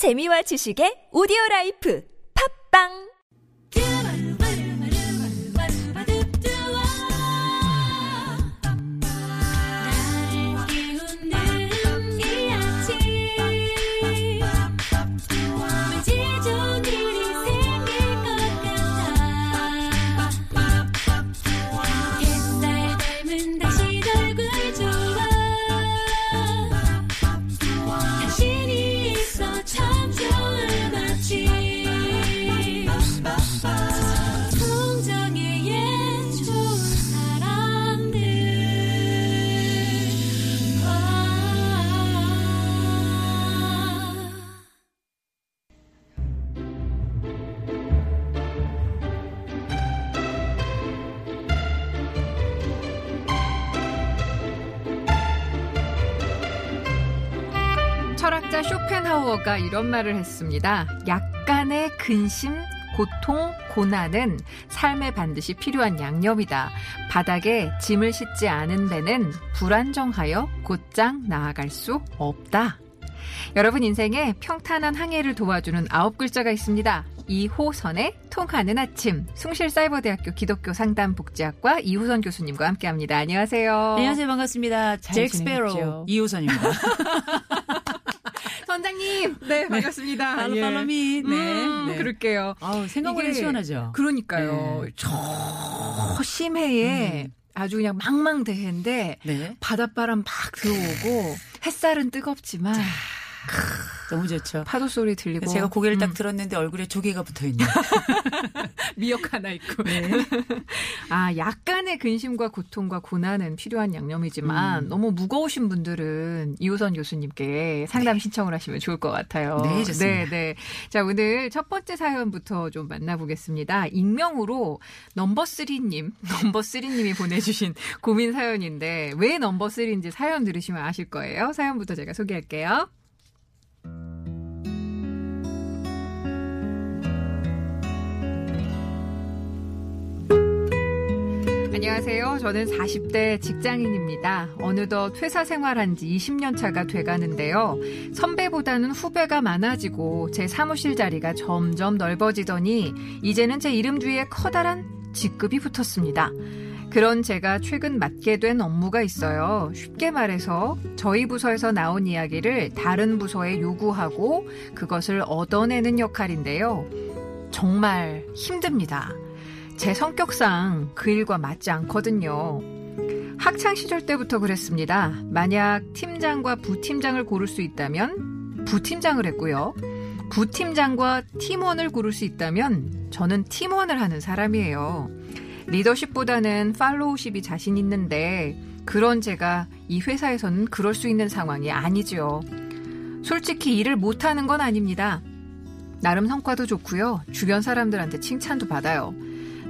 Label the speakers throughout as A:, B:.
A: 재미와 지식의 오디오 라이프. 팝빵
B: 철학자 쇼펜하우어가 이런 말을 했습니다. 약간의 근심, 고통, 고난은 삶에 반드시 필요한 양념이다. 바닥에 짐을 싣지 않은 배는 불안정하여 곧장 나아갈 수 없다. 여러분 인생에 평탄한 항해를 도와주는 아홉 글자가 있습니다. 이호선의 통하는 아침 숭실사이버대학교 기독교 상담복지학과 이호선 교수님과 함께합니다. 안녕하세요.
C: 안녕하세요. 반갑습니다.
B: 잘
C: 잭? 스페로 이호선입니다.
B: 선장님, 네 반갑습니다.
C: 팔로
B: 예.
C: 팔로미. 네.
B: 음,
C: 네.
B: 그럴게요.
C: 아우, 생각보다 시원하죠.
B: 그러니까요.
C: 네.
B: 저 심해에 아주 그냥 망망대해인데
C: 네.
B: 바닷바람 막 들어오고 햇살은 뜨겁지만
C: 너무 좋죠.
B: 파도 소리 들리고
C: 제가 고개를 딱
B: 음,
C: 들었는데 얼굴에 조개가 붙어 있네요.
B: 미역 하나 있고
C: 네.
B: 아 약간의 근심과 고통과 고난은 필요한 양념이지만
C: 음.
B: 너무 무거우신 분들은 이호선 교수님께 상담 신청을 하시면 좋을 것 같아요.
C: 네, 좋습니다.
B: 네, 네. 자 오늘 첫 번째 사연부터 좀 만나보겠습니다. 익명으로 넘버 3님, 넘버 3님이 보내주신 고민 사연인데 왜 넘버 3인지 사연 들으시면 아실 거예요. 사연부터 제가 소개할게요. 안녕하세요. 저는 40대 직장인입니다. 어느덧 회사 생활한 지 20년 차가 돼가는데요. 선배보다는 후배가 많아지고 제 사무실 자리가 점점 넓어지더니 이제는 제 이름 뒤에 커다란 직급이 붙었습니다. 그런 제가 최근 맡게 된 업무가 있어요. 쉽게 말해서 저희 부서에서 나온 이야기를 다른 부서에 요구하고 그것을 얻어내는 역할인데요. 정말 힘듭니다. 제 성격상 그 일과 맞지 않거든요. 학창 시절 때부터 그랬습니다. 만약 팀장과 부팀장을 고를 수 있다면 부팀장을 했고요. 부팀장과 팀원을 고를 수 있다면 저는 팀원을 하는 사람이에요. 리더십보다는 팔로우십이 자신 있는데 그런 제가 이 회사에서는 그럴 수 있는 상황이 아니죠. 솔직히 일을 못하는 건 아닙니다. 나름 성과도 좋고요. 주변 사람들한테 칭찬도 받아요.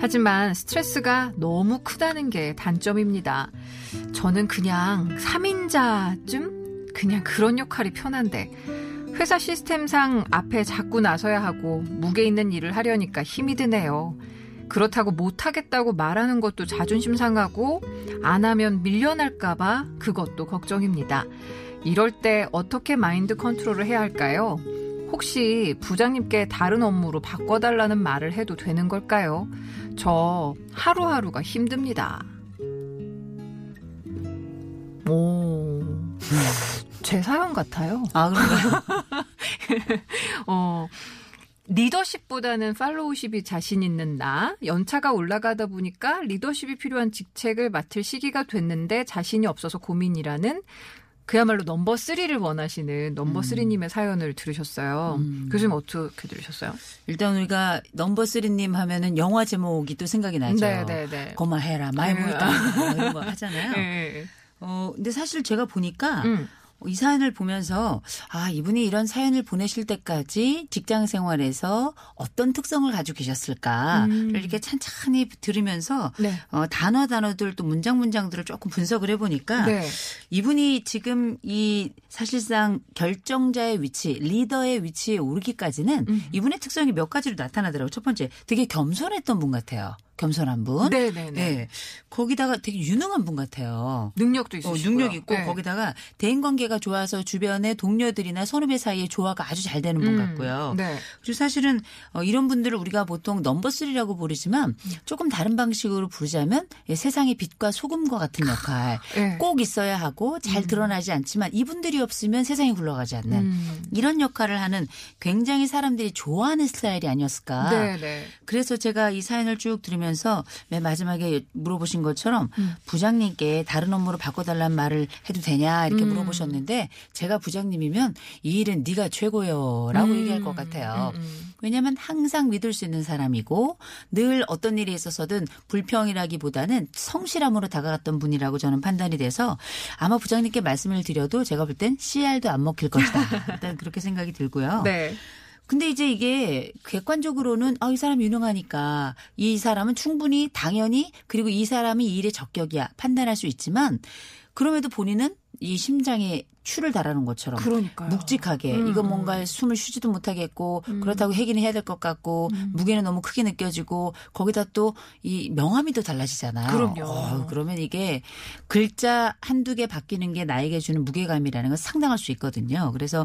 B: 하지만 스트레스가 너무 크다는 게 단점입니다. 저는 그냥 3인자쯤? 그냥 그런 역할이 편한데 회사 시스템상 앞에 자꾸 나서야 하고 무게 있는 일을 하려니까 힘이 드네요. 그렇다고 못하겠다고 말하는 것도 자존심 상하고 안 하면 밀려날까봐 그것도 걱정입니다. 이럴 때 어떻게 마인드 컨트롤을 해야 할까요? 혹시 부장님께 다른 업무로 바꿔달라는 말을 해도 되는 걸까요? 저 하루하루가 힘듭니다. 오, 제 사연 같아요.
C: 아, 그런가요?
B: 어, 리더십보다는 팔로우십이 자신 있는 나, 연차가 올라가다 보니까 리더십이 필요한 직책을 맡을 시기가 됐는데 자신이 없어서 고민이라는 그야말로 넘버 3를 원하시는 넘버 3님의 사연을 들으셨어요.
C: 음.
B: 교수님 어떻게 들으셨어요?
C: 일단 우리가 number three님 하면은 영화 제목이 또 생각이 나죠.
B: 네, 네, 네.
C: 고마해라, 마이
B: 네.
C: 뭐 이런 거 하잖아요.
B: 네.
C: 어, 근데 사실 제가 보니까
B: 음.
C: 이 사연을 보면서 아 이분이 이런 사연을 보내실 때까지 직장 생활에서 어떤 특성을 가지고 계셨을까를
B: 음.
C: 이렇게 찬찬히 들으면서
B: 네.
C: 어, 단어 단어들 또 문장 문장들을 조금 분석을 해보니까
B: 네.
C: 이분이 지금 이 사실상 결정자의 위치, 리더의 위치에 오르기까지는
B: 음.
C: 이분의 특성이 몇 가지로 나타나더라고요. 첫 번째, 되게 겸손했던 분 같아요. 겸손한 분.
B: 네네네.
C: 네. 거기다가 되게 유능한 분 같아요.
B: 능력도
C: 어,
B: 있으시고.
C: 능력 있고
B: 네.
C: 거기다가 대인 관계가 좋아서 주변의 동료들이나 선후배 사이의 조화가 아주 잘 되는 분 같고요.
B: 네.
C: 그리고 사실은 어, 이런 분들을 우리가 보통 넘버 쓰리라고 부르지만 조금 다른 방식으로 부르자면 예, 세상의 빛과 소금과 같은 역할
B: 네.
C: 꼭 있어야 하고 잘 드러나지 않지만 이분들이 없으면 세상이 굴러가지 않는
B: 음.
C: 이런 역할을 하는 굉장히 사람들이 좋아하는 스타일이 아니었을까.
B: 네네.
C: 그래서 제가 이 사연을 쭉 들으면 서 맨 마지막에 물어보신 것처럼
B: 음.
C: 부장님께 다른 업무로 바꿔달라는 말을 해도 되냐 이렇게
B: 음.
C: 물어보셨는데 제가 부장님이면 이 일은 네가 최고요라고
B: 음.
C: 얘기할 것 같아요.
B: 음, 음.
C: 왜냐하면 항상 믿을 수 있는 사람이고 늘 어떤 일에 있어서든 불평이라기보다는 성실함으로 다가갔던 분이라고 저는 판단이 돼서 아마 부장님께 말씀을 드려도 제가 볼 땐 CR도 안 먹힐 것이다. 일단 그렇게 생각이 들고요.
B: 네.
C: 근데 이제 이게 객관적으로는 아, 이 사람 유능하니까 이 사람은 충분히 당연히 그리고 이 사람이 이 일에 적격이야 판단할 수 있지만 그럼에도 본인은 이 심장에 추를 달하는 것처럼
B: 그러니까요.
C: 묵직하게
B: 음,
C: 이거
B: 음.
C: 뭔가 숨을 쉬지도 못하겠고 그렇다고 해기는 해야 될 것 같고
B: 음.
C: 무게는 너무 크게 느껴지고 거기다 또 이 명암이 또 달라지잖아요.
B: 그럼요.
C: 어, 그러면 이게 글자 한두 개 바뀌는 게 나에게 주는 무게감이라는 건 상당할 수 있거든요. 그래서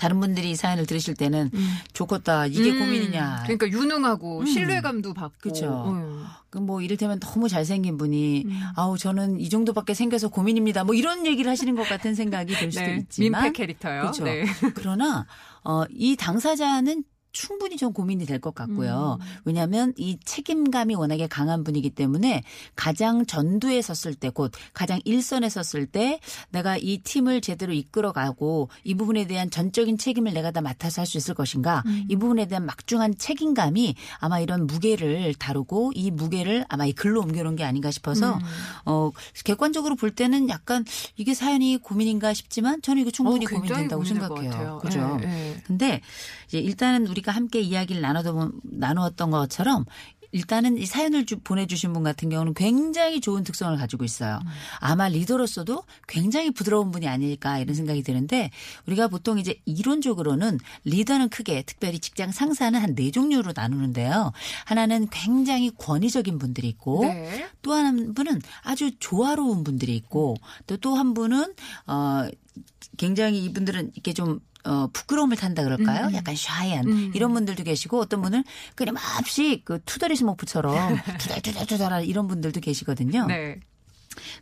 C: 다른 분들이 이 사연을 들으실 때는 좋겠다 이게
B: 음,
C: 고민이냐.
B: 그러니까 유능하고
C: 음.
B: 신뢰감도 받고.
C: 그쵸.
B: 음.
C: 그뭐 이를테면 너무 잘생긴 분이 아우 저는 이 정도밖에 생겨서 고민입니다. 뭐 이런 얘기를 하시는 것 같은 생각이 들 수도
B: 네.
C: 있지만
B: 민폐 캐릭터요.
C: 그렇죠.
B: 네.
C: 그러나 어, 이 당사자는 충분히 좀 고민이 될 것 같고요.
B: 음.
C: 왜냐하면 이 책임감이 워낙에 강한 분이기 때문에 가장 전두에 섰을 때, 곧 가장 일선에 섰을 때 내가 이 팀을 제대로 이끌어가고 이 부분에 대한 전적인 책임을 내가 다 맡아서 할 수 있을 것인가,
B: 음.
C: 이 부분에 대한 막중한 책임감이 아마 이런 무게를 다루고 이 무게를 아마 이 글로 옮겨놓은 게 아닌가 싶어서
B: 음.
C: 어 객관적으로 볼 때는 약간 이게 사연이 고민인가 싶지만 저는 이거 충분히
B: 어,
C: 고민된다고 생각해요. 그죠?
B: 네, 네.
C: 근데 이제 일단은 우리 가 함께 이야기를 나눠도 나누었던 것처럼 일단은 이 사연을 주- 보내주신 분 같은 경우는 굉장히 좋은 특성을 가지고 있어요. 아마 리더로서도 굉장히 부드러운 분이 아닐까 이런 생각이 드는데 우리가 보통 이제 이론적으로는 리더는 크게 특별히 직장 상사는 한 네 종류로 나누는데요. 하나는 굉장히 권위적인 분들이 있고
B: 네.
C: 또한 분은 아주 조화로운 분들이 있고 또 또 한 분은 어 굉장히 이분들은 이렇게 좀 어, 부끄러움을 탄다 그럴까요? 약간 샤이한
B: 음.
C: 이런 분들도 계시고 어떤 분은 그냥 맙시 그 투덜이 스모프처럼 투덜투덜투덜 이런 분들도 계시거든요.
B: 네.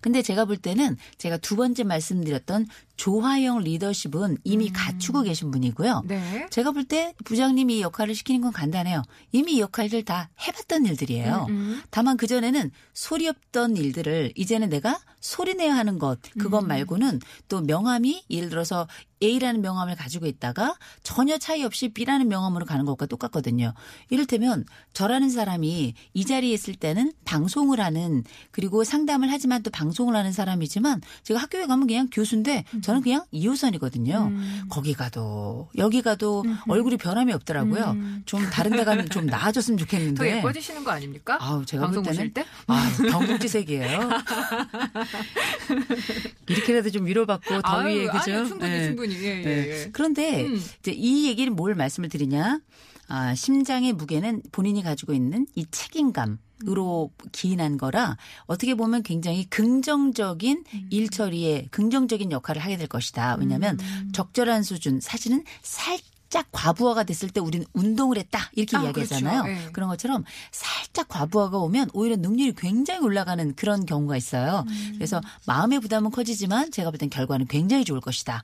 C: 근데 제가 볼 때는 제가 두 번째 말씀드렸던 조화형 리더십은 이미 갖추고 계신 분이고요.
B: 네.
C: 제가 볼 때 부장님이 이 역할을 시키는 건 간단해요. 이미 이 역할들 다 해봤던 일들이에요.
B: 음.
C: 다만 그전에는 소리 없던 일들을 이제는 내가 소리 내야 하는 것, 그것
B: 음.
C: 말고는 또 명함이 예를 들어서 A라는 명함을 가지고 있다가 전혀 차이 없이 B라는 명함으로 가는 것과 똑같거든요. 이를테면 저라는 사람이 이 자리에 있을 때는 방송을 하는 그리고 상담을 하지만 또 방송을 하는 사람이지만 제가 학교에 가면 그냥 교수인데 저는 그냥 2호선이거든요.
B: 음.
C: 거기 가도 여기 가도 얼굴이 변함이 없더라고요. 좀 다른 데 가면 좀 나아졌으면
B: 더
C: 좋겠는데.
B: 예뻐지시는 거 아닙니까?
C: 아우 제가 볼 때는
B: 때?
C: 아 경국지색이에요. 이렇게라도 좀 위로받고 더위에
B: 아유,
C: 그죠?
B: 충분히
C: 네.
B: 충분히. 예, 예,
C: 네.
B: 예.
C: 그런데
B: 음.
C: 이제 이 얘기는 뭘 말씀을 드리냐? 아, 심장의 무게는 본인이 가지고 있는 이 책임감. 으로 기인한 거라 어떻게 보면 굉장히 긍정적인 일 처리에 긍정적인 역할을 하게 될 것이다. 왜냐하면 적절한 수준 사실은 살짝 과부하가 됐을 때 우리는 운동을 했다 이렇게
B: 아,
C: 이야기하잖아요.
B: 그렇죠. 예.
C: 그런 것처럼 살짝 과부하가 오면 오히려 능률이 굉장히 올라가는 그런 경우가 있어요. 그래서 마음의 부담은 커지지만 제가 볼 땐 결과는 굉장히 좋을 것이다.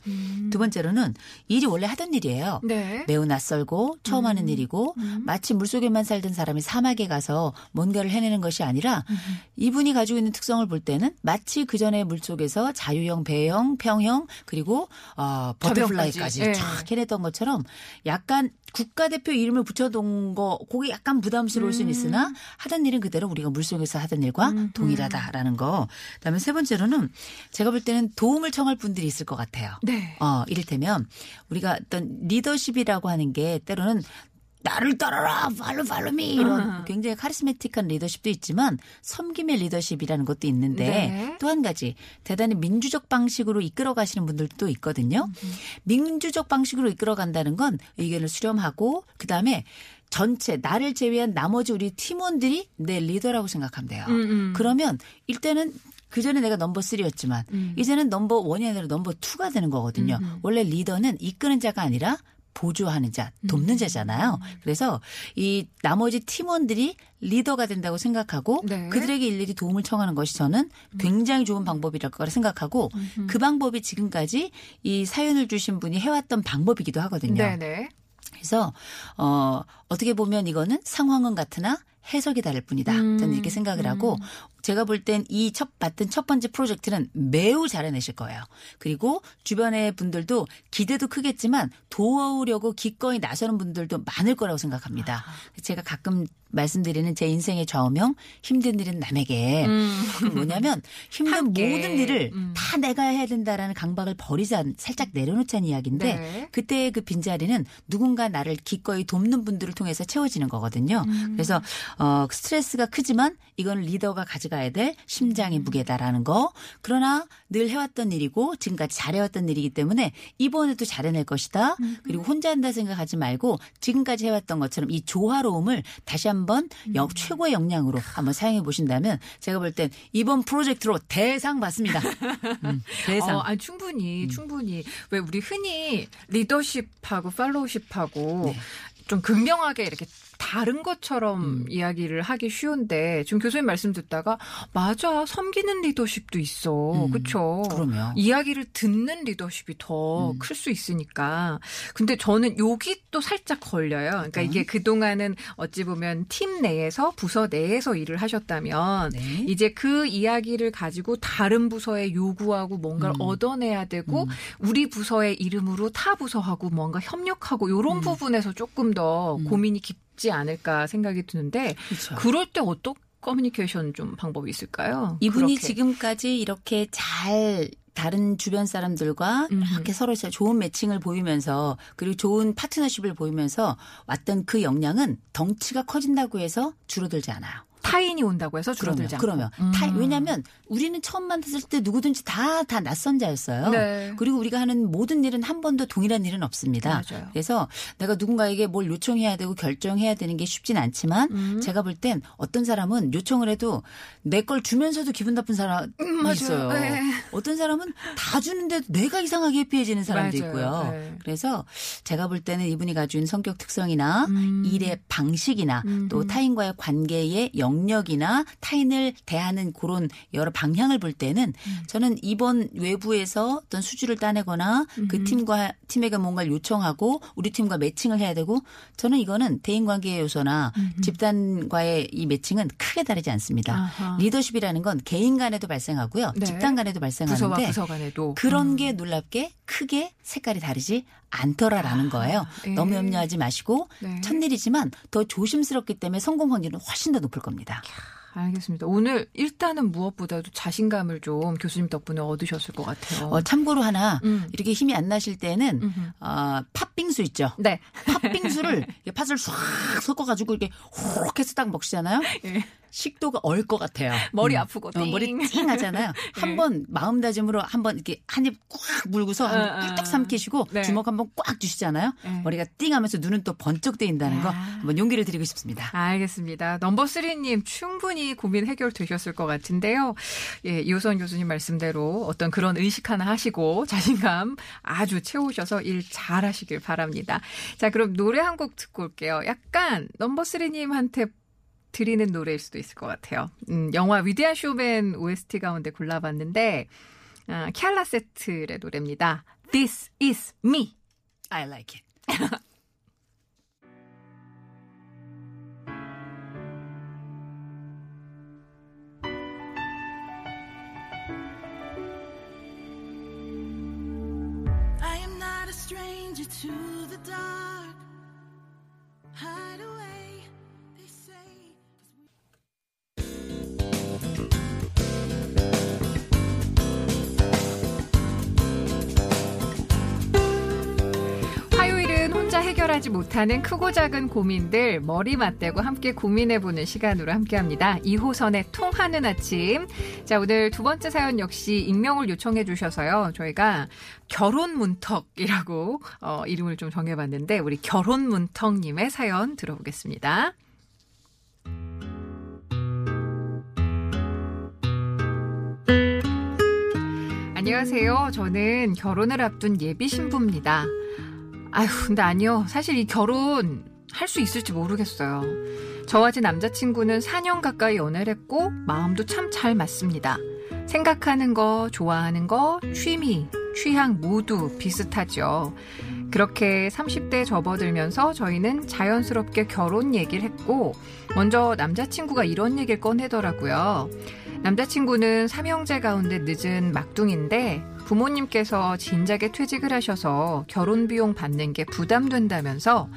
C: 두 번째로는 일이 원래 하던 일이에요.
B: 네.
C: 매우 낯설고 처음 하는 일이고 마치 물속에만 살던 사람이 사막에 가서 뭔가를 해내는 것이 아니라 이분이 가지고 있는 특성을 볼 때는 마치 그 전에 물속에서 자유형, 배형, 평형 그리고 어, 버터플라이까지
B: 예.
C: 쫙 해냈던 것처럼 약간 국가대표 이름을 붙여둔 거 그게 약간 부담스러울 수는 있으나 하던 일은 그대로 우리가 물속에서 하던 일과 동일하다라는 거. 그다음에 세 번째로는 제가 볼 때는 도움을 청할 분들이 있을 것 같아요.
B: 네.
C: 어, 이를테면 우리가 어떤 리더십이라고 하는 게 때로는 나를 따라라, follow follow me 이런 굉장히 charismatic한 리더십도 있지만 섬김의 리더십이라는 것도 있는데
B: 네.
C: 또한 가지 대단히 민주적 방식으로 이끌어 가시는 분들도 있거든요. 민주적 방식으로 이끌어 간다는 건 의견을 수렴하고 그다음에 전체 나를 제외한 나머지 우리 팀원들이 내 리더라고 생각하면 돼요.
B: 음, 음.
C: 그러면 일단은 그 전에 내가 넘버 3였지만
B: 음.
C: 이제는 넘버 1이 아니라 넘버 2가 되는 거거든요. 원래 리더는 이끄는 자가 아니라 보조하는 자,
B: 음.
C: 돕는 자잖아요. 그래서 이 나머지 팀원들이 리더가 된다고 생각하고
B: 네.
C: 그들에게 일일이 도움을 청하는 것이 저는 굉장히 좋은 방법이라고 거라 생각하고 그 방법이 지금까지 이 사연을 주신 분이 해왔던 방법이기도 하거든요.
B: 네네.
C: 그래서 어 어떻게 보면 이거는 상황은 같으나 해석이 다를 뿐이다.
B: 음.
C: 저는 이렇게 생각을 하고 제가 볼 땐 이첫 받은 첫 번째 프로젝트는 매우 잘해내실 거예요. 그리고 주변의 분들도 기대도 크겠지만 도우려고 기꺼이 나서는 분들도 많을 거라고 생각합니다. 제가 가끔 말씀드리는 제 인생의 좌우명 힘든 일은 남에게 그 뭐냐면 힘든
B: 음. 함께.
C: 모든 일을
B: 음.
C: 다 내가 해야 된다라는 강박을 버리자 살짝 내려놓자는 이야기인데
B: 네.
C: 그때의 그 빈자리는 누군가 나를 기꺼이 돕는 분들을 통해서 채워지는 거거든요.
B: 음.
C: 그래서 어 스트레스가 크지만 이건 리더가 가져가야 될 심장의
B: 음.
C: 무게다라는 거. 그러나 늘 해왔던 일이고 지금까지 잘해왔던 일이기 때문에 이번에도 잘해낼 것이다.
B: 음.
C: 그리고 혼자 한다 생각하지 말고 지금까지 해왔던 것처럼 이 조화로움을 다시 한번
B: 음.
C: 역 최고의 역량으로 한번 사용해 보신다면 제가 볼 땐 이번 프로젝트로 대상 받습니다. 음, 대상.
B: 어, 아니, 충분히, 충분히. 왜 우리 흔히 리더십하고 팔로우십하고
C: 네.
B: 좀 극명하게 이렇게 다른 것처럼 이야기를 하기 쉬운데 지금 교수님 말씀 듣다가 맞아 섬기는 리더십도 있어
C: 음,
B: 그렇죠
C: 그럼요.
B: 이야기를 듣는 리더십이 더
C: 음.
B: 클수 있으니까 근데 저는 여기 또 살짝 걸려요 그러니까
C: 음.
B: 이게 그동안은 어찌 보면 팀 내에서 부서 내에서 일을 하셨다면
C: 네.
B: 이제 그 이야기를 가지고 다른 부서에 요구하고 뭔가를
C: 음.
B: 얻어내야 되고 우리 부서의 이름으로 타 부서하고 뭔가 협력하고 이런
C: 음.
B: 부분에서 조금 더
C: 음.
B: 고민이 깊 지 않을까 생각이 드는데
C: 그렇죠.
B: 그럴 때 어떤 커뮤니케이션 좀 방법이 있을까요?
C: 이분이
B: 그렇게.
C: 지금까지 이렇게 잘 다른 주변 사람들과
B: 음흠.
C: 이렇게 서로 좋은 매칭을 보이면서 그리고 좋은 파트너십을 보이면서 왔던 그 역량은 덩치가 커진다고 해서 줄어들지 않아요.
B: 타인이 온다고 해서 줄어들지 않고.
C: 그러면
B: 음.
C: 타- 왜냐하면 우리는 처음 만났을 때 누구든지 다다 낯선 자였어요.
B: 네.
C: 그리고 우리가 하는 모든 일은 한 번도 동일한 일은 없습니다.
B: 맞아요.
C: 그래서 내가 누군가에게 뭘 요청해야 되고 결정해야 되는 게 쉽진 않지만
B: 음.
C: 제가 볼 땐 어떤 사람은 요청을 해도 내 걸 주면서도 기분 나쁜 사람이
B: 음.
C: 있어요.
B: 네.
C: 어떤 사람은 다 주는데도 내가 이상하게 해피해지는 사람도
B: 맞아요.
C: 있고요.
B: 네.
C: 그래서 제가 볼 때는 이분이 가진 성격 특성이나
B: 음.
C: 일의 방식이나 또
B: 음흠.
C: 타인과의 관계의 영 역이나 타인을 대하는 그런 여러 방향을 볼 때는
B: 음.
C: 저는 이번 외부에서 어떤 수주를 따내거나 그 팀과 팀에게 뭔가를 요청하고 우리 팀과 매칭을 해야 되고 저는 이거는 대인 관계의 요소나 집단과의 이 매칭은 크게 다르지 않습니다.
B: 아하.
C: 리더십이라는 건 개인 간에도 발생하고요.
B: 네.
C: 집단 간에도
B: 부서와
C: 발생하는데
B: 부서 간에도
C: 그런
B: 음.
C: 게 놀랍게 크게 색깔이 다르지 않더라라는 거예요.
B: 예.
C: 너무 염려하지 마시고
B: 네.
C: 첫일이지만 더 조심스럽기 때문에 성공 확률은 훨씬 더 높을 겁니다.
B: 알겠습니다. 오늘 일단은 무엇보다도 자신감을 좀 교수님 덕분에 얻으셨을 것 같아요.
C: 어, 참고로 하나
B: 음.
C: 이렇게 힘이 안 나실 때는
B: 음흠.
C: 어, 팥빙수 있죠.
B: 네.
C: 팥빙수를 팥을 싹 섞어가지고 이렇게 호록 해서 딱 먹시잖아요.
B: 예.
C: 식도가 얼 것 같아요.
B: 머리
C: 음.
B: 아프고
C: 어, 머리
B: 띵.
C: 띵 하잖아요. 한번 마음다짐으로 한번 이렇게 한 입 꽉 물고서
B: 어,
C: 한번
B: 어.
C: 꿀떡 삼키시고
B: 네.
C: 주먹 한번 꽉 주시잖아요.
B: 네.
C: 머리가 띵 하면서 눈은 또 번쩍 뜨인다는 거
B: 야.
C: 한번 용기를 드리고 싶습니다.
B: 알겠습니다. 넘버 쓰리님 충분히 고민 해결되셨을 것 같은데요. 예, 이호선 교수님 말씀대로 어떤 그런 의식 하나 하시고 자신감 아주 채우셔서 일 잘하시길 바랍니다. 자, 그럼 노래 한 곡 듣고 올게요. 약간 넘버 쓰리님한테 드리는 노래일 수도 있을 것 같아요. 음, 영화 위대한 쇼맨 OST 가운데 골라봤는데 아, 캬라 세트의 노래입니다. This is me.
C: I like it.
B: 해결하지 못하는 크고 작은 고민들 머리 맞대고 함께 고민해보는 시간으로 함께합니다. 2호선의 통하는 아침. 자, 오늘 두 번째 사연 역시 익명을 요청해 주셔서요. 저희가 결혼 문턱이라고 어, 이름을 좀 정해봤는데 우리 결혼 문턱님의 사연 들어보겠습니다. 안녕하세요. 저는 결혼을 앞둔 예비 신부입니다. 아휴, 근데 아니요. 사실 이 결혼 할 수 있을지 모르겠어요. 저와 제 남자친구는 4년 가까이 연애를 했고 마음도 참 잘 맞습니다. 생각하는 거, 좋아하는 거, 취미, 취향 모두 비슷하죠. 그렇게 30대 접어들면서 저희는 자연스럽게 결혼 얘기를 했고 먼저 남자친구가 이런 얘기를 꺼내더라고요. 남자친구는 삼형제 가운데 늦은 막둥인데 부모님께서 진작에 퇴직을 하셔서 결혼 비용 받는 게 부담된다면서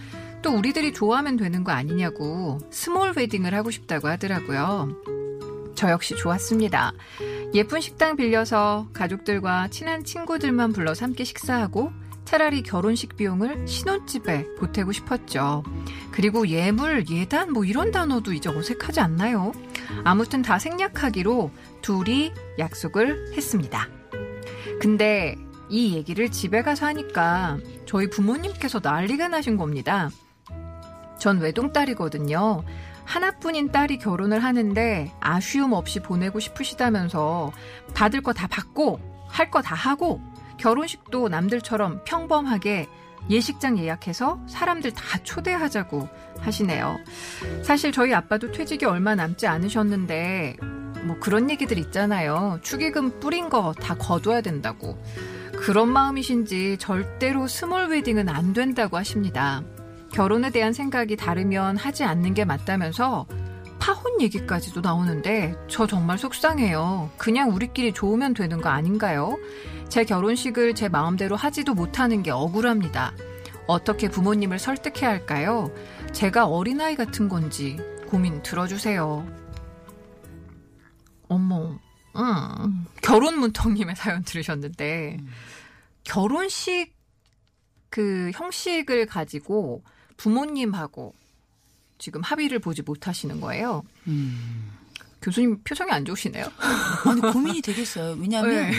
B: 또 우리들이 좋아하면 되는 거 아니냐고 small wedding을 하고 싶다고 하더라고요. 저 역시 좋았습니다. 예쁜 식당 빌려서 가족들과 친한 친구들만 불러서 함께 식사하고 차라리 결혼식 비용을 신혼집에 보태고 싶었죠. 그리고 예물, 예단 뭐 이런 단어도 이제 어색하지 않나요? 아무튼 다 생략하기로 둘이 약속을 했습니다. 근데 이 얘기를 집에 가서 하니까 저희 부모님께서 난리가 나신 겁니다. 전 외동딸이거든요. 하나뿐인 딸이 결혼을 하는데 아쉬움 없이 보내고 싶으시다면서 받을 거 다 받고 할 거 다 하고 결혼식도 남들처럼 평범하게 예식장 예약해서 사람들 다 초대하자고 하시네요. 사실 저희 아빠도 퇴직이 얼마 남지 않으셨는데 뭐 그런 얘기들 있잖아요. 축의금 뿌린 거 다 거둬야 된다고. 그런 마음이신지 절대로 small wedding은 안 된다고 하십니다. 결혼에 대한 생각이 다르면 하지 않는 게 맞다면서 파혼 얘기까지도 나오는데 저 정말 속상해요. 그냥 우리끼리 좋으면 되는 거 아닌가요? 제 결혼식을 제 마음대로 하지도 못하는 게 억울합니다. 어떻게 부모님을 설득해야 할까요? 제가 어린아이 같은 건지 고민 들어주세요. 어머, 음, 결혼 문턱님의 사연 들으셨는데, 결혼식 그 형식을 가지고 부모님하고 지금 합의를 보지 못하시는 거예요.
C: 음.
B: 교수님 표정이 안 좋으시네요.
C: 아니 고민이 되겠어요. 왜냐하면
B: 네.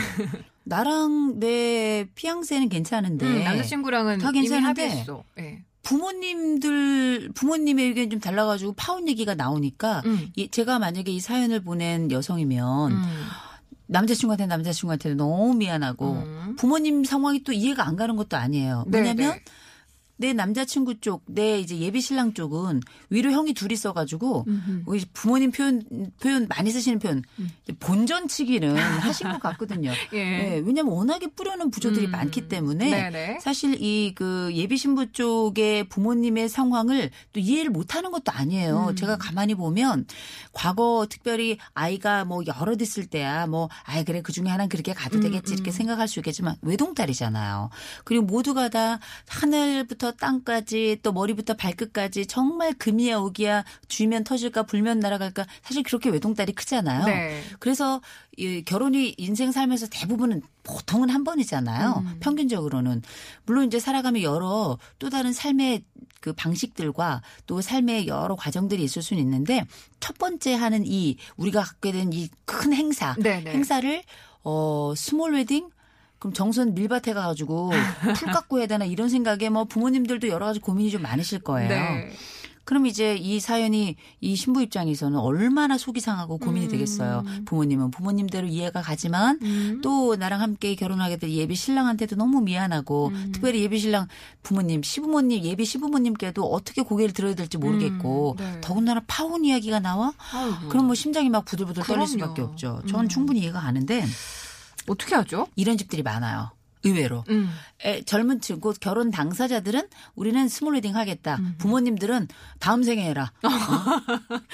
C: 나랑 내 피앙새는 괜찮은데
B: 음, 남자친구랑은
C: 다
B: 이미
C: 괜찮은데
B: 합의했어. 네.
C: 부모님들 부모님의 의견이 좀 달라가지고 파혼 얘기가 나오니까
B: 음.
C: 이- 제가 만약에 이 사연을 보낸 여성이면
B: 음.
C: 남자친구한테 남자친구한테 너무 미안하고
B: 음.
C: 부모님 상황이 또 이해가 안 가는 것도 아니에요.
B: 네,
C: 왜냐면
B: 네.
C: 내 남자친구 쪽, 내 이제 예비 신랑 쪽은 위로 형이 둘이 써가지고. 우리 부모님 표현 표현 많이 쓰시는 표현
B: 음.
C: 본전치기는 하신 것 같거든요.
B: 예.
C: 예, 왜냐면 워낙에 뿌려놓은 부조들이
B: 음.
C: 많기 때문에
B: 네네.
C: 사실 이 그 예비 신부 쪽의 부모님의 상황을 또 이해를 못하는 것도 아니에요.
B: 음.
C: 제가 가만히 보면 과거 특별히 아이가 뭐 여러 있을 때야 뭐 아이 그래 그 중에 하나는 그렇게 가도
B: 음,
C: 되겠지 이렇게
B: 음.
C: 생각할 수 있겠지만 외동딸이잖아요. 그리고 모두가 다 하늘부터 땅까지 또 머리부터 발끝까지 정말 금이야 오기야 쥐면 터질까 불면 날아갈까 사실 그렇게 외동딸이 크잖아요.
B: 네.
C: 그래서 이 결혼이 인생 살면서 대부분은 보통은 한 번이잖아요.
B: 음.
C: 평균적으로는 물론 이제 살아가면 여러 또 다른 삶의 그 방식들과 또 삶의 여러 과정들이 있을 수는 있는데 첫 번째 하는 이 우리가 갖게 된 이 큰 행사
B: 네네.
C: 행사를 어 small wedding 그럼 정선 밀밭에 가가지고 풀 깎고 해야 되나 이런 생각에 뭐 부모님들도 여러 가지 고민이 좀 많으실 거예요.
B: 네.
C: 그럼 이제 이 사연이 이 신부 입장에서는 얼마나 속이 상하고 고민이
B: 음.
C: 되겠어요. 부모님은 부모님대로 이해가 가지만
B: 음.
C: 또 나랑 함께 결혼하게 될 예비 신랑한테도 너무 미안하고
B: 음.
C: 특별히 예비 신랑 부모님, 시부모님, 예비 시부모님께도 어떻게 고개를 들어야 될지 모르겠고
B: 음, 네.
C: 더군다나 파혼 이야기가 나와?
B: 아이고.
C: 그럼 뭐 심장이 막 부들부들 떨릴. 수밖에 없죠. 저는
B: 음.
C: 충분히 이해가 가는데
B: 어떻게 하죠?
C: 이런 집들이 많아요. 의외로.
B: 음.
C: 에, 젊은 층, 곧 결혼 당사자들은 우리는 small wedding 하겠다.
B: 음.
C: 부모님들은 다음 생에 해라. 어?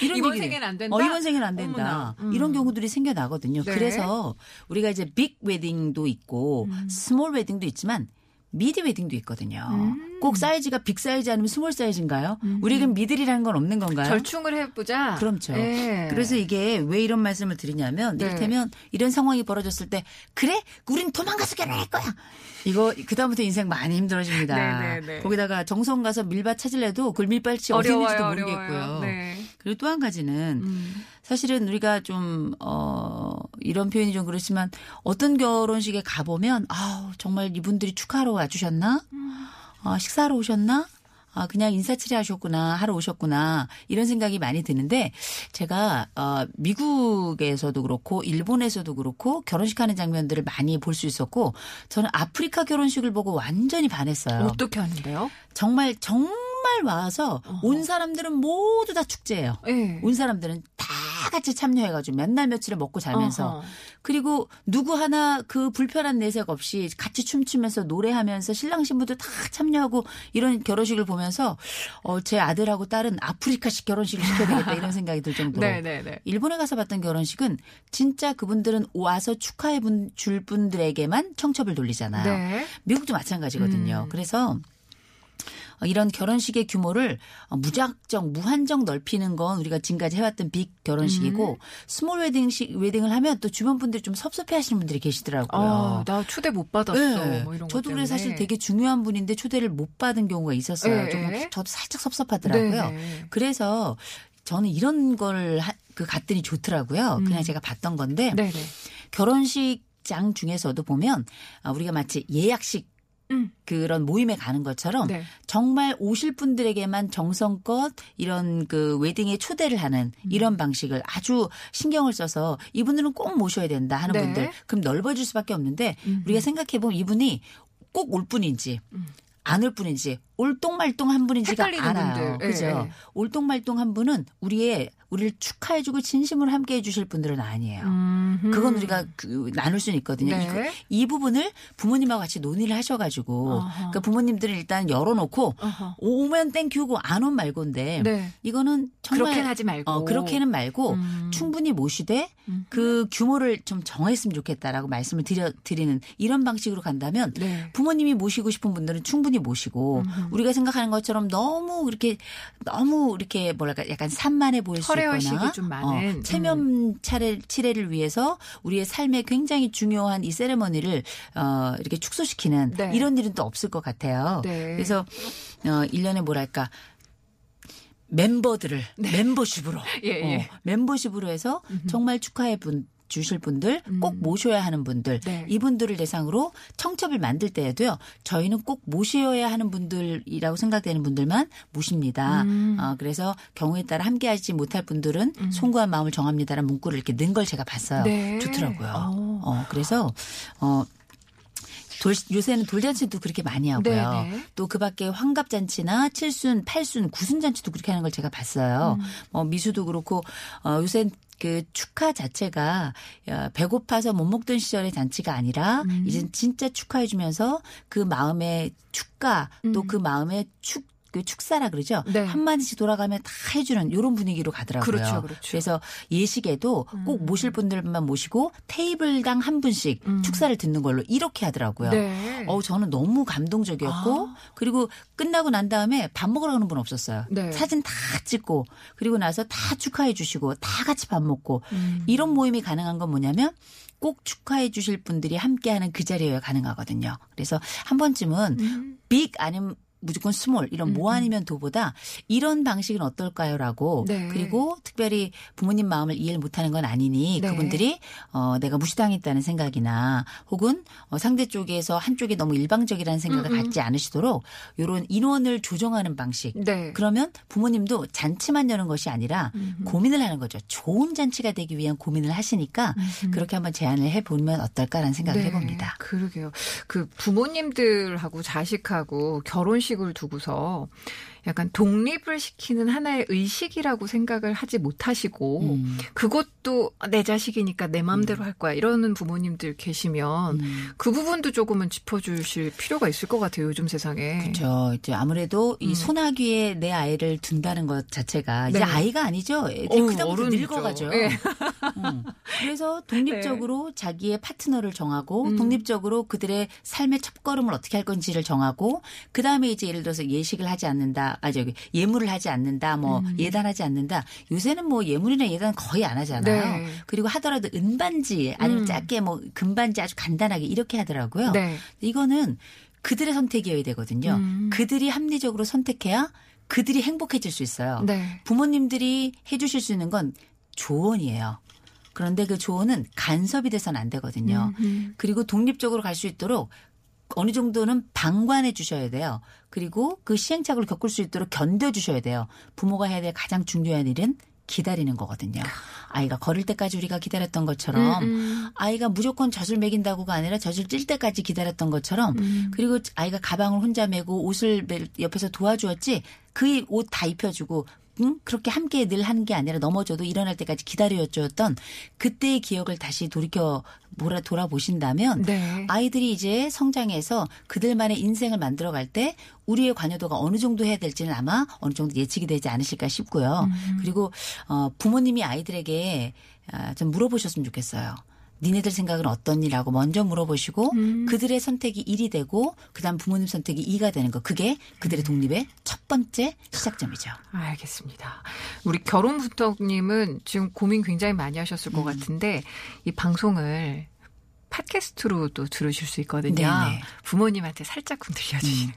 C: 이런
B: 이번 생에는 안 된다?
C: 어, 이번 생에는 안 된다.
B: 음.
C: 이런 경우들이 생겨 나거든요.
B: 네.
C: 그래서 우리가 이제 big wedding도 있고
B: 음.
C: small wedding도 있지만 middle wedding도 있거든요.
B: 음.
C: 꼭 사이즈가 big 사이즈 아니면 small 사이즈인가요? 우리는 middle이라는 건 없는 건가요?
B: 절충을 해보자.
C: 그렇죠.
B: 예.
C: 그래서 이게 왜 이런 말씀을 드리냐면
B: 네.
C: 이를테면 이런 상황이 벌어졌을 때 그래 우린 도망가서 결혼할 거야 이거 그다음부터 인생 많이 힘들어집니다.
B: 네, 네, 네.
C: 거기다가 정선 가서 밀밭 찾으려도 그 밀밭이
B: 어려워요,
C: 어딘지도
B: 어려워요.
C: 모르겠고요.
B: 네.
C: 그리고 또 한 가지는
B: 음.
C: 사실은 우리가 좀, 어, 이런 표현이 좀 그렇지만 어떤 결혼식에 가보면, 아우, 정말 이분들이 축하하러 와주셨나? 아, 식사하러 오셨나? 아, 그냥 인사치레 하셨구나, 하러 오셨구나, 이런 생각이 많이 드는데, 제가, 어, 미국에서도 그렇고, 일본에서도 그렇고, 결혼식 하는 장면들을 많이 볼 수 있었고, 저는 아프리카 결혼식을 보고 완전히 반했어요.
B: 어떻게 하는데요?
C: 정말, 정말 와서 온 사람들은 모두 다 축제예요.
B: 예.
C: 온 사람들은 다 같이 참여해가지고 몇 날 며칠을 먹고 자면서
B: 어허.
C: 그리고 누구 하나 그 불편한 내색 없이 같이 춤추면서 노래하면서 신랑 신부도 다 참여하고 이런 결혼식을 보면서 어, 제 아들하고 딸은 아프리카식 결혼식을 시켜야 되겠다 이런 생각이 들 정도로
B: 네네네.
C: 일본에 가서 봤던 결혼식은 진짜 그분들은 와서 축하해 분- 줄 분들에게만 청첩을 돌리잖아요.
B: 네.
C: 미국도 마찬가지거든요.
B: 음.
C: 그래서 어, 이런 결혼식의 규모를 어, 무작정 무한정 넓히는 건 우리가 지금까지 해왔던 big 결혼식이고
B: 음.
C: small wedding식 wedding을 하면 또 주변 분들이 좀 섭섭해하시는 분들이 계시더라고요.
B: 아, 나 초대 못 받았어.
C: 네.
B: 뭐
C: 저도 그래. 사실 되게 중요한 분인데 초대를 못 받은 경우가 있었어요.
B: 네.
C: 조금 저도 살짝 섭섭하더라고요.
B: 네네.
C: 그래서 저는 이런 걸 그 갔더니 좋더라고요. 그냥 제가 봤던 건데
B: 네네.
C: 결혼식 장 중에서도 보면 아, 우리가 마치 예약식
B: 음.
C: 그런 모임에 가는 것처럼
B: 네.
C: 정말 오실 분들에게만 정성껏 이런 그 웨딩에 초대를 하는
B: 음.
C: 이런 방식을 아주 신경을 써서 이분들은 꼭 모셔야 된다 하는
B: 네.
C: 분들 그럼 넓어질 수밖에 없는데
B: 음.
C: 우리가 생각해 보면 이분이 꼭올 분인지 안올 분인지 올똥말똥한 분인지가 알아요.
B: 분들.
C: 그죠?
B: 예, 예.
C: 올똥말똥한 분은 우리의 우리를 축하해주고 진심으로 함께해 주실 분들은 아니에요.
B: 음흠.
C: 그건 우리가 그 나눌 수는 있거든요.
B: 네.
C: 이, 이 부분을 부모님하고 같이 논의를 하셔가지고. 그러니까 부모님들을 일단 열어놓고
B: 어허.
C: 오면 땡큐고 안 오면 말고인데
B: 네.
C: 이거는 정말
B: 그렇게는 하지 말고.
C: 어, 그렇게는 말고
B: 음.
C: 충분히 모시되 그 규모를 좀 정했으면 좋겠다라고 말씀을 드려 드리는 이런 방식으로 간다면
B: 네.
C: 부모님이 모시고 싶은 분들은 충분히 모시고 우리가 생각하는 것처럼 너무 그렇게 너무 이렇게 뭐랄까 약간 산만해 보일 수 있거나
B: 좀 많은.
C: 어, 체면 차례 칠례를 위해서 우리의 삶에 굉장히 중요한 이 세레머니를 어 이렇게 축소시키는
B: 네.
C: 이런 일은 또 없을 것 같아요.
B: 네.
C: 그래서 어 1년에 뭐랄까 멤버들을 멤버십으로
B: 예, 예.
C: 어, 멤버십으로 해서 정말 축하해 분 주실 분들 꼭 모셔야 하는 분들
B: 네.
C: 이분들을 대상으로 청첩을 만들 때에도요 저희는 꼭 모셔야 하는 분들이라고 생각되는 분들만 모십니다.
B: 음.
C: 어, 그래서 경우에 따라 함께하지 못할 분들은 송구한 마음을 정합니다라는 문구를 이렇게 넣은 걸 제가 봤어요.
B: 네.
C: 좋더라고요.
B: 어.
C: 어, 그래서 어 돌, 요새는 돌잔치도 그렇게 많이 하고요.
B: 네네.
C: 또그 밖에 환갑잔치나 칠순, 팔순, 구순잔치도 그렇게 하는 걸 제가 봤어요.
B: 음.
C: 뭐 미수도 그렇고, 어, 요새 그 축하 자체가 야, 배고파서 못 먹던 시절의 잔치가 아니라
B: 음.
C: 이제 진짜 축하해주면서 그 마음의 축가 또그 마음의 축, 그 축사라 그러죠.
B: 음. 네.
C: 한 마디씩 돌아가면 다 해주는 이런 분위기로 가더라고요.
B: 그렇죠, 그렇죠.
C: 그래서 예식에도 꼭 모실 분들만 모시고 테이블당 한 분씩 축사를 듣는 걸로 이렇게 하더라고요.
B: 네.
C: 어 저는 너무 감동적이었고 그리고 끝나고 난 다음에 밥 먹으러 가는 분 없었어요.
B: 네.
C: 사진 다 찍고 그리고 나서 다 축하해 주시고 다 같이 밥 먹고
B: 음.
C: 이런 모임이 가능한 건 뭐냐면 꼭 축하해 주실 분들이 함께하는 그 자리여야 가능하거든요. 그래서 한 번쯤은
B: 음.
C: big 아니면 무조건 small 이런 모 아니면 도보다 이런 방식은 어떨까요라고
B: 네.
C: 그리고 특별히 부모님 마음을 이해를 못하는 건 아니니
B: 네.
C: 그분들이 어 내가 무시당했다는 생각이나 혹은 어 상대 쪽에서 한쪽이 너무 일방적이라는 생각을
B: 음,
C: 갖지 않으시도록 이런 인원을 조정하는 방식
B: 네.
C: 그러면 부모님도 잔치만 여는 것이 아니라 고민을 하는 거죠. 좋은 잔치가 되기 위한 고민을 하시니까 그렇게 한번 제안을 해보면 어떨까라는 생각을
B: 네,
C: 해봅니다.
B: 그러게요. 그 부모님들하고 자식하고 결혼식 을 두고서 약간 독립을 시키는 하나의 의식이라고 생각을 하지 못하시고
C: 음.
B: 그것도 내 자식이니까 내 마음대로 할 거야 이러는 부모님들 계시면
C: 음.
B: 그 부분도 조금은 짚어주실 필요가 있을 것 같아요 요즘 세상에.
C: 그렇죠. 이제 아무래도 이
B: 음.
C: 소나귀에 내 아이를 둔다는 것 자체가 이제
B: 네.
C: 아이가 아니죠. 보면
B: 어른이죠.
C: 늙어가죠.
B: 예.
C: 음. 그래서 독립적으로 자기의 파트너를 정하고
B: 음.
C: 독립적으로 그들의 삶의 첫걸음을 어떻게 할 건지를 정하고 그 다음에 이제 예를 들어서 예식을 하지 않는다, 아 저기 예물을 하지 않는다, 뭐
B: 음.
C: 예단하지 않는다. 요새는 뭐 예물이나 예단 거의 안 하잖아요.
B: 네.
C: 그리고 하더라도 은반지 아니면
B: 음.
C: 짧게 뭐 금반지 아주 간단하게 이렇게 하더라고요.
B: 네.
C: 이거는 그들의 선택이어야 되거든요.
B: 음.
C: 그들이 합리적으로 선택해야 그들이 행복해질 수 있어요.
B: 네.
C: 부모님들이 해주실 수 있는 건 조언이에요. 그런데 그 조언은 간섭이 돼서는 안 되거든요.
B: 음.
C: 그리고 독립적으로 갈 수 있도록 어느 정도는 방관해 주셔야 돼요. 그리고 그 시행착오를 겪을 수 있도록 견뎌 주셔야 돼요. 부모가 해야 될 가장 중요한 일은 기다리는 거거든요. 아이가 걸을 때까지 우리가 기다렸던 것처럼
B: 음, 음.
C: 아이가 무조건 젖을 먹인다고가 아니라 젖을 찔 때까지 기다렸던 것처럼
B: 음.
C: 그리고 아이가 가방을 혼자 메고 옷을 매- 옆에서 도와주었지 그 옷 다 입혀주고 응? 그렇게 함께 늘 하는 게 아니라 넘어져도 일어날 때까지 기다려줬던 그때의 기억을 다시 돌이켜 몰아 돌아보신다면
B: 네.
C: 아이들이 이제 성장해서 그들만의 인생을 만들어갈 때 우리의 관여도가 어느 정도 해야 될지는 아마 어느 정도 예측이 되지 않으실까 싶고요. 그리고 어, 부모님이 아이들에게 아, 좀 물어보셨으면 좋겠어요. 니네들 생각은 어떠니라고 먼저 물어보시고
B: 음.
C: 그들의 선택이 1이 되고 그다음 부모님 선택이 2가 되는 거 그게 그들의 독립의 첫 번째 시작점이죠.
B: 알겠습니다. 우리 결혼부터님은 지금 고민 굉장히 많이 하셨을
C: 음.
B: 것 같은데 이 방송을 팟캐스트로도 들으실 수 있거든요.
C: 네네. 음.
B: 부모님한테 살짝쿵 들려주시는.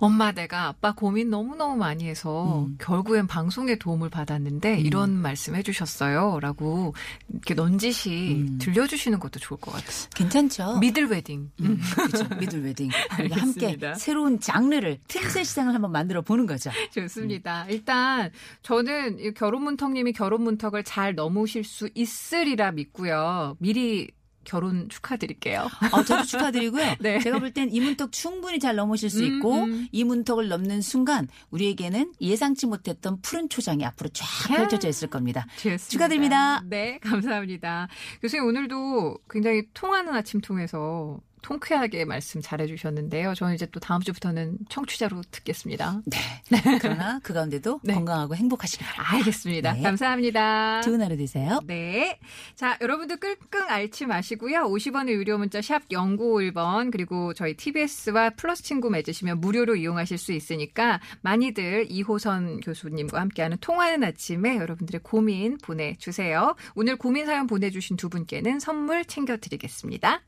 B: 엄마 내가 아빠 고민 너무너무 많이 해서
C: 음.
B: 결국엔 방송에 도움을 받았는데 이런 말씀 해주셨어요. 라고 이렇게 넌지시
C: 음.
B: 들려주시는 것도 좋을 것 같아요.
C: 괜찮죠?
B: 미들 웨딩.
C: 음, 그렇죠. 미들 웨딩. 함께. 새로운 장르를 틈새 시장을 한번 만들어 보는 거죠.
B: 좋습니다. 일단 저는 이 결혼문턱님이 결혼문턱을 잘 넘으실 수 있으리라 믿고요. 미리 결혼 축하드릴게요.
C: 어, 저도 축하드리고요.
B: 네.
C: 제가 볼 땐 이 문턱 충분히 잘 넘으실 수
B: 음,
C: 있고
B: 음.
C: 이 문턱을 넘는 순간 우리에게는 예상치 못했던 푸른 초장이 앞으로 쫙 펼쳐져 있을 겁니다.
B: 좋습니다.
C: 축하드립니다.
B: 네, 감사합니다. 교수님 오늘도 굉장히 통하는 아침 통해서 통쾌하게 말씀 잘해주셨는데요. 저는 이제 또 다음 주부터는 청취자로 듣겠습니다.
C: 네. 그러나 그 가운데도
B: 네.
C: 건강하고 행복하시길 바랍니다.
B: 알겠습니다.
C: 네.
B: 감사합니다.
C: 좋은 하루 되세요.
B: 네. 자, 여러분들 끙끙 앓지 마시고요. 50원의 유료 문자 샵 0951번 그리고 저희 TBS와 플러스 친구 맺으시면 무료로 이용하실 수 있으니까 많이들 이호선 교수님과 함께하는 통하는 아침에 여러분들의 고민 보내주세요. 오늘 고민 사연 보내주신 두 분께는 선물 챙겨드리겠습니다.